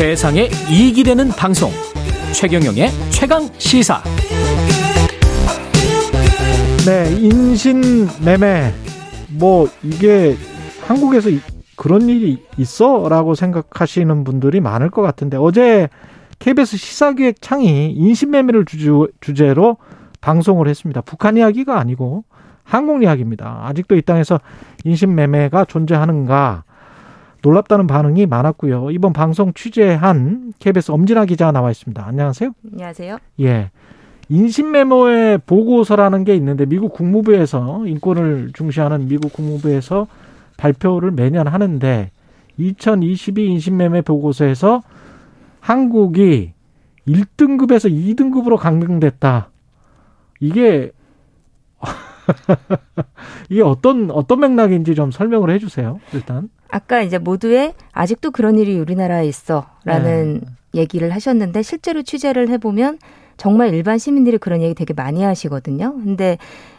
세상에 이익이 되는 방송. 최경영의 최강 시사. 네, 인신매매. 뭐 이게 한국에서 그런 일이 있어라고 생각하시는 분들이 많을 것 같은데 어제 KBS 시사기획 창이 인신매매를 주제로 방송을 했습니다. 북한 이야기가 아니고 한국 이야기입니다. 아직도 이 땅에서 인신매매가 존재하는가 놀랍다는 반응이 많았고요. 이번 방송 취재한 KBS 엄진아 기자가 나와 있습니다. 안녕하세요. 안녕하세요. 예. 인신매매의 보고서라는 게 있는데 미국 국무부에서 인권을 중시하는 미국 국무부에서 발표를 매년 하는데 2022 인신매매 보고서에서 한국이 1등급에서 2등급으로 강등됐다. 이게 이게 어떤 어떤 맥락인지 좀 설명을 해주세요. 일단 아까 이제 모두의 아직도 그런 일이 우리나라에 있어라는 네. 얘기를 하셨는데 실제로 취재를 해보면 정말 일반 시민들이 그런 얘기 되게 많이 하시거든요. 근데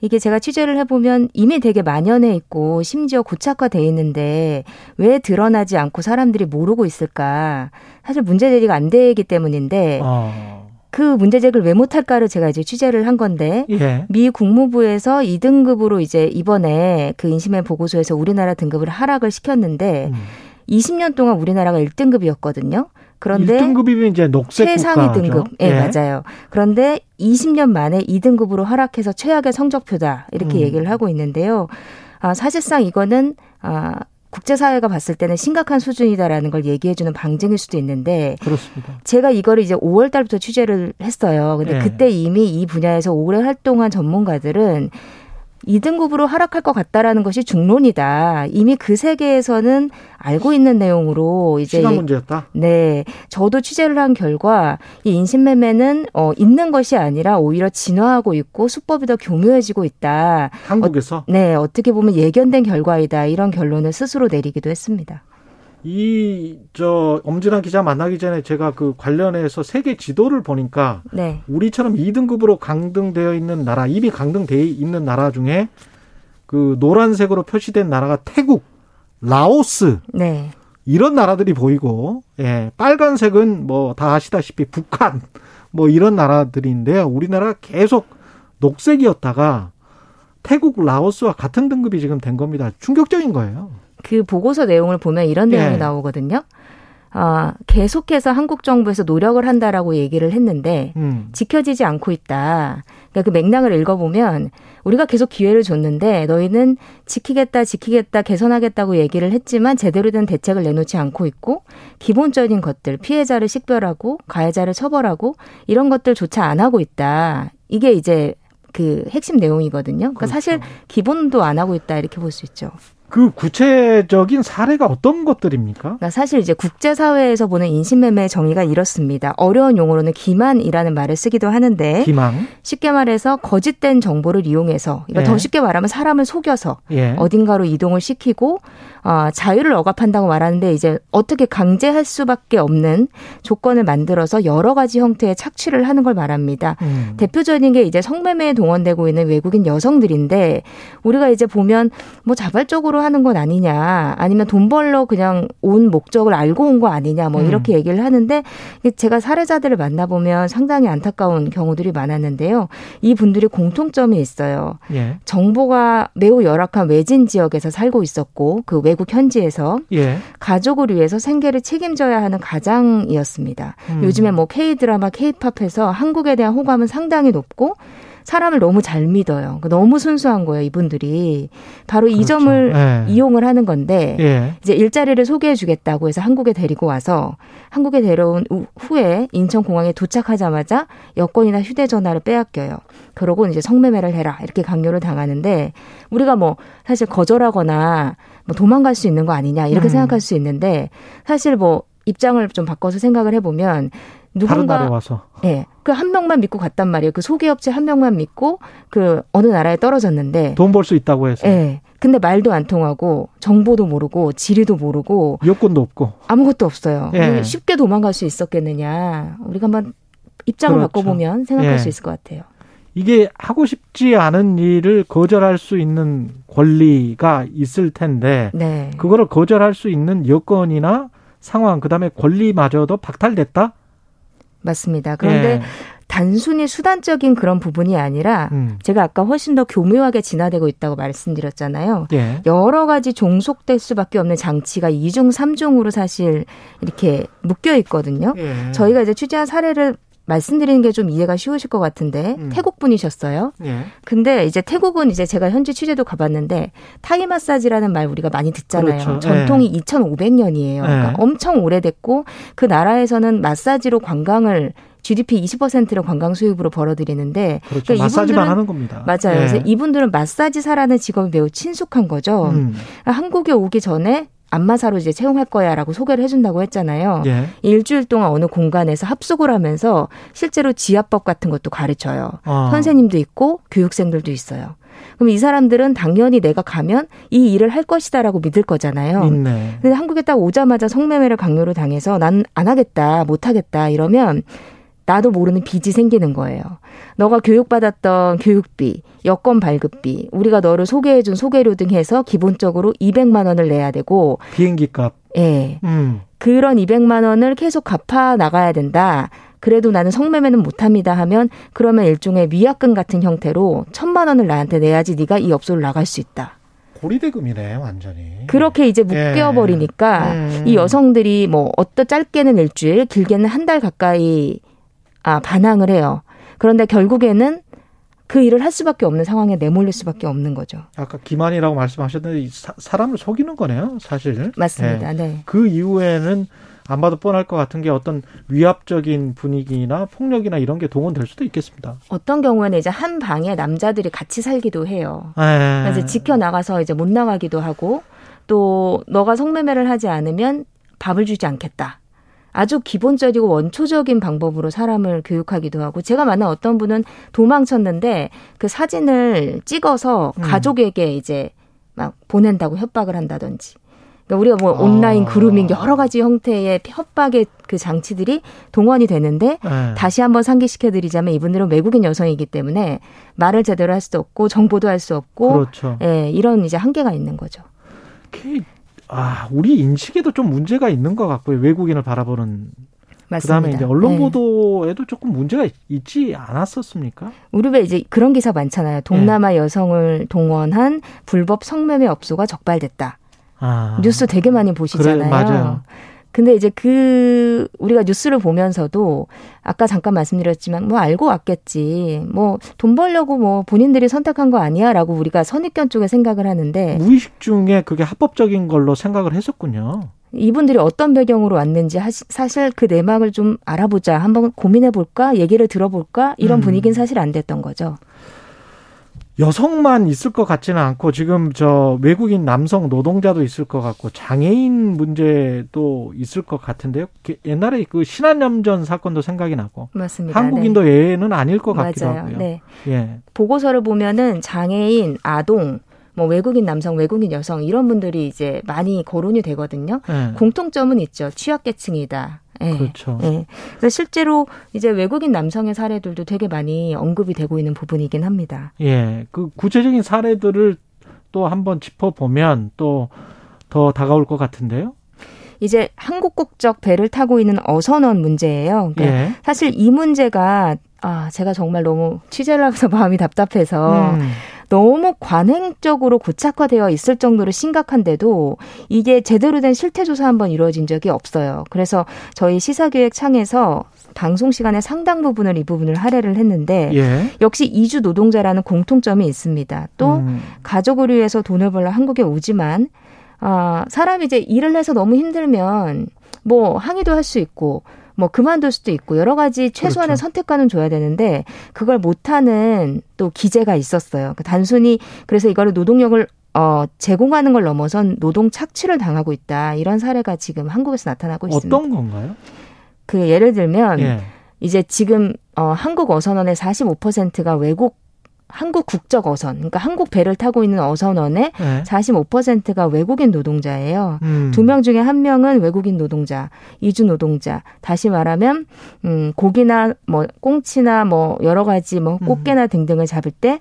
이게 제가 취재를 해보면 이미 되게 만연해 있고 심지어 고착화돼 있는데 왜 드러나지 않고 사람들이 모르고 있을까? 사실 문제 제기가 안 되기 때문인데 어. 그 문제 제기를 왜 못할까를 제가 이제 취재를 한 건데 예. 미 국무부에서 2등급으로 이제 이번에 그 인심의 보고서에서 우리나라 등급을 하락을 시켰는데 음. 20년 동안 우리나라가 1등급이었거든요. 그런데 1등급이면 이제 녹색 최상위 등급. 예, 네, 맞아요. 그런데 20년 만에 2등급으로 하락해서 최악의 성적표다. 이렇게 음. 얘기를 하고 있는데요. 아, 사실상 이거는 아, 국제사회가 봤을 때는 심각한 수준이다라는 걸 얘기해주는 방증일 수도 있는데 그렇습니다. 제가 이거를 이제 5월 달부터 취재를 했어요. 근데 네. 그때 이미 이 분야에서 오래 활동한 전문가들은 2등급으로 하락할 것 같다라는 것이 중론이다. 이미 그 세계에서는 알고 있는 내용으로 이제 시간 문제였다. 네, 저도 취재를 한 결과 이 인신매매는 어 있는 것이 아니라 오히려 진화하고 있고 수법이 더 교묘해지고 있다. 한국에서? 어, 네, 어떻게 보면 예견된 결과이다. 이런 결론을 스스로 내리기도 했습니다. 이 저 엄진아 기자 만나기 전에 제가 그 관련해서 세계 지도를 보니까 네. 우리처럼 2등급으로 강등되어 있는 나라, 이미 강등되어 있는 나라 중에 그 노란색으로 표시된 나라가 태국, 라오스, 네. 이런 나라들이 보이고, 예, 빨간색은 뭐 다 아시다시피 북한, 뭐 이런 나라들인데요. 우리나라가 계속 녹색이었다가 태국, 라오스와 같은 등급이 지금 된 겁니다. 충격적인 거예요. 그 보고서 내용을 보면 이런 내용이 네. 나오거든요. 아, 계속해서 한국 정부에서 노력을 한다라고 얘기를 했는데 음. 지켜지지 않고 있다. 그러니까 그 맥락을 읽어보면 우리가 계속 기회를 줬는데 너희는 지키겠다, 지키겠다, 개선하겠다고 얘기를 했지만 제대로 된 대책을 내놓지 않고 있고 기본적인 것들, 피해자를 식별하고 가해자를 처벌하고 이런 것들조차 안 하고 있다. 이게 이제 그 핵심 내용이거든요. 그러니까 그렇죠. 사실 기본도 안 하고 있다 이렇게 볼 수 있죠. 그 구체적인 사례가 어떤 것들입니까? 그러니까 사실 이제 국제사회에서 보는 인신매매 정의가 이렇습니다. 어려운 용어로는 기만이라는 말을 쓰기도 하는데 기망? 쉽게 말해서 거짓된 정보를 이용해서 그러니까 예. 더 쉽게 말하면 사람을 속여서 예. 어딘가로 이동을 시키고 어, 자유를 억압한다고 말하는데 이제 어떻게 강제할 수밖에 없는 조건을 만들어서 여러 가지 형태의 착취를 하는 걸 말합니다. 음. 대표적인 게 이제 성매매에 동원되고 있는 외국인 여성들인데 우리가 이제 보면 뭐 자발적으로 하는 건 아니냐 아니면 돈 벌러 그냥 온 목적을 알고 온 거 아니냐 뭐 음. 이렇게 음. 얘기를 하는데 제가 사례자들을 만나보면 상당히 안타까운 경우들이 많았는데요. 이 분들이 공통점이 있어요. 예. 정보가 매우 열악한 외진 지역에서 살고 있었고 그 외. 외국 현지에서 예. 가족을 위해서 생계를 책임져야 하는 가장이었습니다. 음. 요즘에 뭐 K 드라마, K 팝에서 한국에 대한 호감은 상당히 높고 사람을 너무 잘 믿어요. 그러니까 너무 순수한 거예요, 이분들이. 바로 그렇죠. 이 점을 예. 이용을 하는 건데, 예. 이제 일자리를 소개해 주겠다고 해서 한국에 데리고 와서, 한국에 데려온 후에 인천공항에 도착하자마자 여권이나 휴대전화를 빼앗겨요. 그러고 이제 성매매를 해라. 이렇게 강요를 당하는데, 우리가 뭐, 사실 거절하거나, 뭐 도망갈 수 있는 거 아니냐 이렇게 음. 생각할 수 있는데 사실 뭐 입장을 좀 바꿔서 생각을 해보면 누군가 와서 예. 그 한 명만 믿고 갔단 말이에요. 그 소개업체 한 명만 믿고 그 어느 나라에 떨어졌는데 돈 벌 수 있다고 해서. 예. 근데 말도 안 통하고 정보도 모르고 지리도 모르고 여권도 없고 아무것도 없어요. 예. 쉽게 도망갈 수 있었겠느냐. 우리가 한번 입장을 그렇죠. 바꿔보면 생각할 예. 수 있을 것 같아요. 이게 하고 싶지 않은 일을 거절할 수 있는 권리가 있을 텐데 네. 그거를 거절할 수 있는 여건이나 상황, 그다음에 권리마저도 박탈됐다? 맞습니다. 그런데 예. 단순히 수단적인 그런 부분이 아니라 음. 제가 아까 훨씬 더 교묘하게 진화되고 있다고 말씀드렸잖아요. 예. 여러 가지 종속될 수밖에 없는 장치가 이중삼중으로 사실 이렇게 묶여 있거든요. 예. 저희가 이제 취재한 사례를 말씀드리는 게 좀 이해가 쉬우실 것 같은데 음. 태국 분이셨어요. 예. 근데 이제 태국은 이제 제가 현지 취재도 가봤는데 타이 마사지라는 말 우리가 많이 듣잖아요. 그렇죠. 전통이 예. 2,500년이에요. 그러니까 예. 엄청 오래됐고 그 나라에서는 마사지로 관광을 GDP 20%를 관광 수입으로 벌어들이는데 그렇죠. 그러니까 마사지만 하는 겁니다. 맞아요. 예. 그래서 이분들은 마사지사라는 직업이 매우 친숙한 거죠. 음. 한국에 오기 전에 안마사로 이제 채용할 거야라고 소개를 해준다고 했잖아요. 예. 일주일 동안 어느 공간에서 합숙을 하면서 실제로 지압법 같은 것도 가르쳐요. 아. 선생님도 있고 교육생들도 있어요. 그럼 이 사람들은 당연히 내가 가면 이 일을 할 것이다라고 믿을 거잖아요. 있네. 근데 한국에 딱 오자마자 성매매를 강요를 당해서 난 안 하겠다, 못 하겠다 이러면 나도 모르는 빚이 생기는 거예요. 너가 교육받았던 교육비, 여권 발급비, 우리가 너를 소개해준 소개료 등 해서 기본적으로 200만 원을 내야 되고 비행기 값. 예. 음. 그런 200만 원을 계속 갚아 나가야 된다. 그래도 나는 성매매는 못합니다 하면 그러면 일종의 위약금 같은 형태로 천만 원을 나한테 내야지 네가 이 업소를 나갈 수 있다. 고리대금이네 완전히. 그렇게 이제 묶여버리니까 예. 음. 이 여성들이 뭐 어떤 짧게는 일주일, 길게는 한 달 가까이 아 반항을 해요. 그런데 결국에는 그 일을 할 수밖에 없는 상황에 내몰릴 수밖에 없는 거죠. 아까 기만이라고 말씀하셨는데 사, 람을 속이는 거네요, 사실. 맞습니다. 네. 네. 그 이후에는 안 봐도 뻔할 것 같은 게 어떤 위압적인 분위기나 폭력이나 이런 게 동원될 수도 있겠습니다. 어떤 경우에는 이제 한 방에 남자들이 같이 살기도 해요. 네. 이제 지켜 나가서 이제 못 나가기도 하고 또 너가 성매매를 하지 않으면 밥을 주지 않겠다. 아주 기본적이고 원초적인 방법으로 사람을 교육하기도 하고 제가 만난 어떤 분은 도망쳤는데 그 사진을 찍어서 음. 가족에게 이제 막 보낸다고 협박을 한다든지. 그러니까 우리가 뭐 온라인 아. 그루밍 여러 가지 형태의 협박의 그 장치들이 동원이 되는데 네. 다시 한번 상기시켜 드리자면 이분들은 외국인 여성이기 때문에 말을 제대로 할 수도 없고 정보도 할 수 없고 그렇죠. 예, 이런 이제 한계가 있는 거죠. 아, 우리 인식에도 좀 문제가 있는 것 같고요. 외국인을 바라보는. 맞습니다. 그다음에 이제 언론 네. 보도에도 조금 문제가 있지 않았었습니까? 우리 왜 이제 그런 기사 많잖아요. 동남아 네. 여성을 동원한 불법 성매매 업소가 적발됐다. 아. 뉴스 되게 많이 보시잖아요. 그래, 맞아요. 근데 이제 그 우리가 뉴스를 보면서도 아까 잠깐 말씀드렸지만 뭐 알고 왔겠지. 뭐 돈 벌려고 뭐 본인들이 선택한 거 아니야라고 우리가 선입견 쪽에 생각을 하는데 무의식 중에 그게 합법적인 걸로 생각을 했었군요. 이분들이 어떤 배경으로 왔는지 사실 그 내막을 좀 알아보자. 한번 고민해 볼까? 얘기를 들어볼까? 이런 음. 분위기는 사실 안 됐던 거죠. 여성만 있을 것 같지는 않고 지금 저 외국인 남성 노동자도 있을 것 같고 장애인 문제도 있을 것 같은데요. 옛날에 그 신한염전 사건도 생각이 나고 맞습니다. 한국인도 네. 예외는 아닐 것 같기도 맞아요. 하고요. 네. 예. 보고서를 보면은 장애인, 아동 뭐 외국인 남성, 외국인 여성 이런 분들이 이제 많이 거론이 되거든요. 네. 공통점은 있죠. 취약계층이다. 네. 그렇죠. 네. 그래서 실제로 이제 외국인 남성의 사례들도 되게 많이 언급이 되고 있는 부분이긴 합니다. 예. 그 구체적인 사례들을 또 한번 짚어보면 또 더 다가올 것 같은데요. 이제 한국 국적 배를 타고 있는 어선원 문제예요. 그러니까 예. 사실 이 문제가 아 제가 정말 너무 취재를 하면서 마음이 답답해서 음. 너무 관행적으로 고착화되어 있을 정도로 심각한데도 이게 제대로 된 실태 조사 한번 이루어진 적이 없어요. 그래서 저희 시사기획 창에서 방송 시간의 상당 부분을 이 부분을 할애를 했는데 예. 역시 이주 노동자라는 공통점이 있습니다. 또 음. 가족을 위해서 돈을 벌러 한국에 오지만 아, 사람이 이제 일을 해서 너무 힘들면 뭐 항의도 할 수 있고 뭐 그만둘 수도 있고 여러 가지 최소한의 그렇죠. 선택관은 줘야 되는데 그걸 못하는 또 기재가 있었어요. 그러니까 단순히 그래서 이거를 노동력을 어, 제공하는 걸 넘어선 노동 착취를 당하고 있다. 이런 사례가 지금 한국에서 나타나고 있습니다. 어떤 건가요? 그 예를 들면 예. 이제 지금 어, 한국 어선원의 45%가 외국 한국 국적 어선, 그러니까 한국 배를 타고 있는 어선원의 네. 45%가 외국인 노동자예요. 음. 두명 중에 한 명은 외국인 노동자, 이주 노동자. 다시 말하면 음 고기나 뭐 꽁치나 뭐 여러 가지 뭐 음. 꽃게나 등등을 잡을 때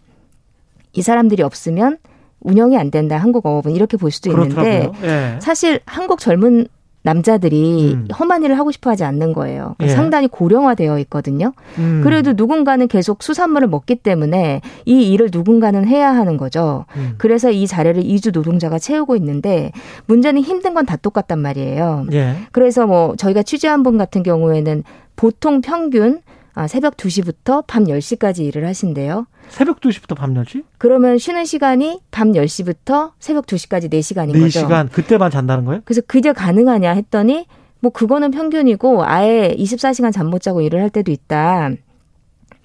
이 사람들이 없으면 운영이 안 된다. 한국 어업은 이렇게 볼 수도 있는데 예. 사실 한국 젊은 남자들이 음. 험한 일을 하고 싶어 하지 않는 거예요. 그러니까 예. 상당히 고령화되어 있거든요. 음. 그래도 누군가는 계속 수산물을 먹기 때문에 이 일을 누군가는 해야 하는 거죠. 음. 그래서 이 자리를 이주 노동자가 채우고 있는데 문제는 힘든 건 다 똑같단 말이에요. 예. 그래서 뭐 저희가 취재한 분 같은 경우에는 보통 평균 아, 새벽 2시부터 밤 10시까지 일을 하신대요. 새벽 2시부터 밤 10시? 그러면 쉬는 시간이 밤 10시부터 새벽 2시까지 4시간인 4시간, 거죠. 4시간 그때만 잔다는 거예요? 그래서 그게 가능하냐 했더니 뭐 그거는 평균이고 아예 24시간 잠 못 자고 일을 할 때도 있다.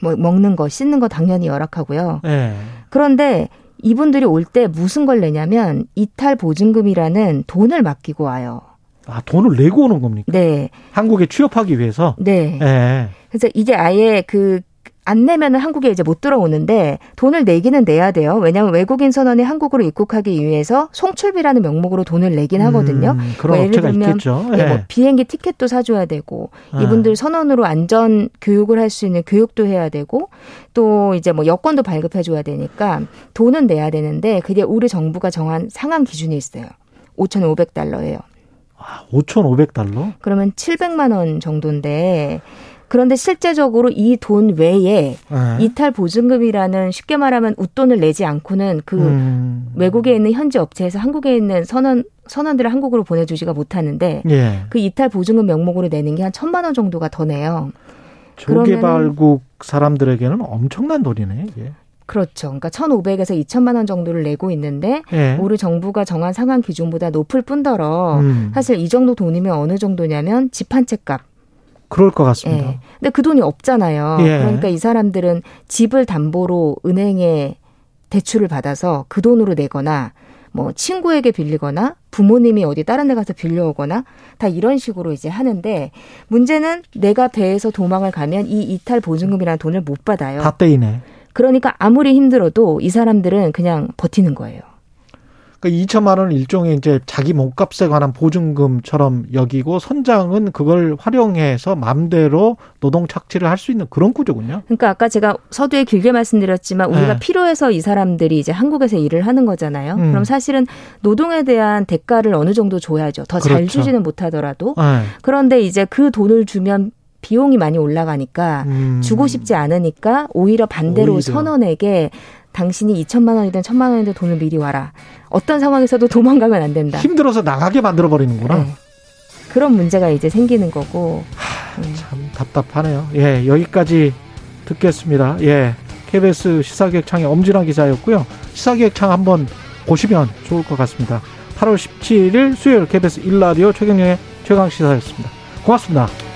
뭐 먹는 거, 씻는 거 당연히 열악하고요. 네. 그런데 이분들이 올 때 무슨 걸 내냐면 이탈 보증금이라는 돈을 맡기고 와요. 아, 돈을 내고 오는 겁니까? 네. 한국에 취업하기 위해서? 네. 네. 그래서 이제 아예 그, 안 내면은 한국에 이제 못 들어오는데 돈을 내기는 내야 돼요. 왜냐하면 외국인 선원이 한국으로 입국하기 위해서 송출비라는 명목으로 돈을 내긴 하거든요. 음, 그런 뭐 예를 들면 있겠죠. 네. 뭐 비행기 티켓도 사줘야 되고 네. 이분들 선원으로 안전 교육을 할 수 있는 교육도 해야 되고 또 이제 뭐 여권도 발급해줘야 되니까 돈은 내야 되는데 그게 우리 정부가 정한 상한 기준이 있어요. 5,500달러예요. 아, 5,500달러? 그러면 700만 원 정도인데 그런데 실제적으로 이 돈 외에 네. 이탈 보증금이라는 쉽게 말하면 웃돈을 내지 않고는 그 음. 외국에 있는 현지 업체에서 한국에 있는 선원 선원들을 한국으로 보내주지가 못하는데 예. 그 이탈 보증금 명목으로 내는 게 한 천만 원 정도가 더 내요. 조개발국 사람들에게는 엄청난 돈이네. 이게. 그렇죠. 그러니까 1,500에서 2천만 원 정도를 내고 있는데 예. 우리 정부가 정한 상한 기준보다 높을 뿐더러 음. 사실 이 정도 돈이면 어느 정도냐면 집 한 채 값. 그럴 것 같습니다. 예. 근데 그 돈이 없잖아요. 예. 그러니까 이 사람들은 집을 담보로 은행에 대출을 받아서 그 돈으로 내거나 뭐 친구에게 빌리거나 부모님이 어디 다른 데 가서 빌려오거나 다 이런 식으로 이제 하는데 문제는 내가 배에서 도망을 가면 이 이탈 보증금이라는 돈을 못 받아요. 다 떼이네. 그러니까 아무리 힘들어도 이 사람들은 그냥 버티는 거예요. 그러니까 2천만 원은 일종의 이제 자기 몸값에 관한 보증금처럼 여기고 선장은 그걸 활용해서 마음대로 노동 착취를 할 수 있는 그런 구조군요. 그러니까 아까 제가 서두에 길게 말씀드렸지만 우리가 네. 필요해서 이 사람들이 이제 한국에서 일을 하는 거잖아요. 음. 그럼 사실은 노동에 대한 대가를 어느 정도 줘야죠. 더잘 그렇죠. 주지는 못하더라도. 네. 그런데 이제 그 돈을 주면 비용이 많이 올라가니까 음. 주고 싶지 않으니까 오히려 반대로 오히려. 선원에게 당신이 2천만 원이든 1천만 원이든 돈을 미리 와라. 어떤 상황에서도 도망가면 안 된다. 힘들어서 나가게 만들어 버리는구나. 네. 그런 문제가 이제 생기는 거고. 하, 네. 참 답답하네요. 예, 여기까지 듣겠습니다. 예. KBS 시사기획창의 엄진아 기자였고요. 시사기획창 한번 보시면 좋을 것 같습니다. 8월 17일 수요일 KBS 1라디오 최경영의 최강시사였습니다. 고맙습니다.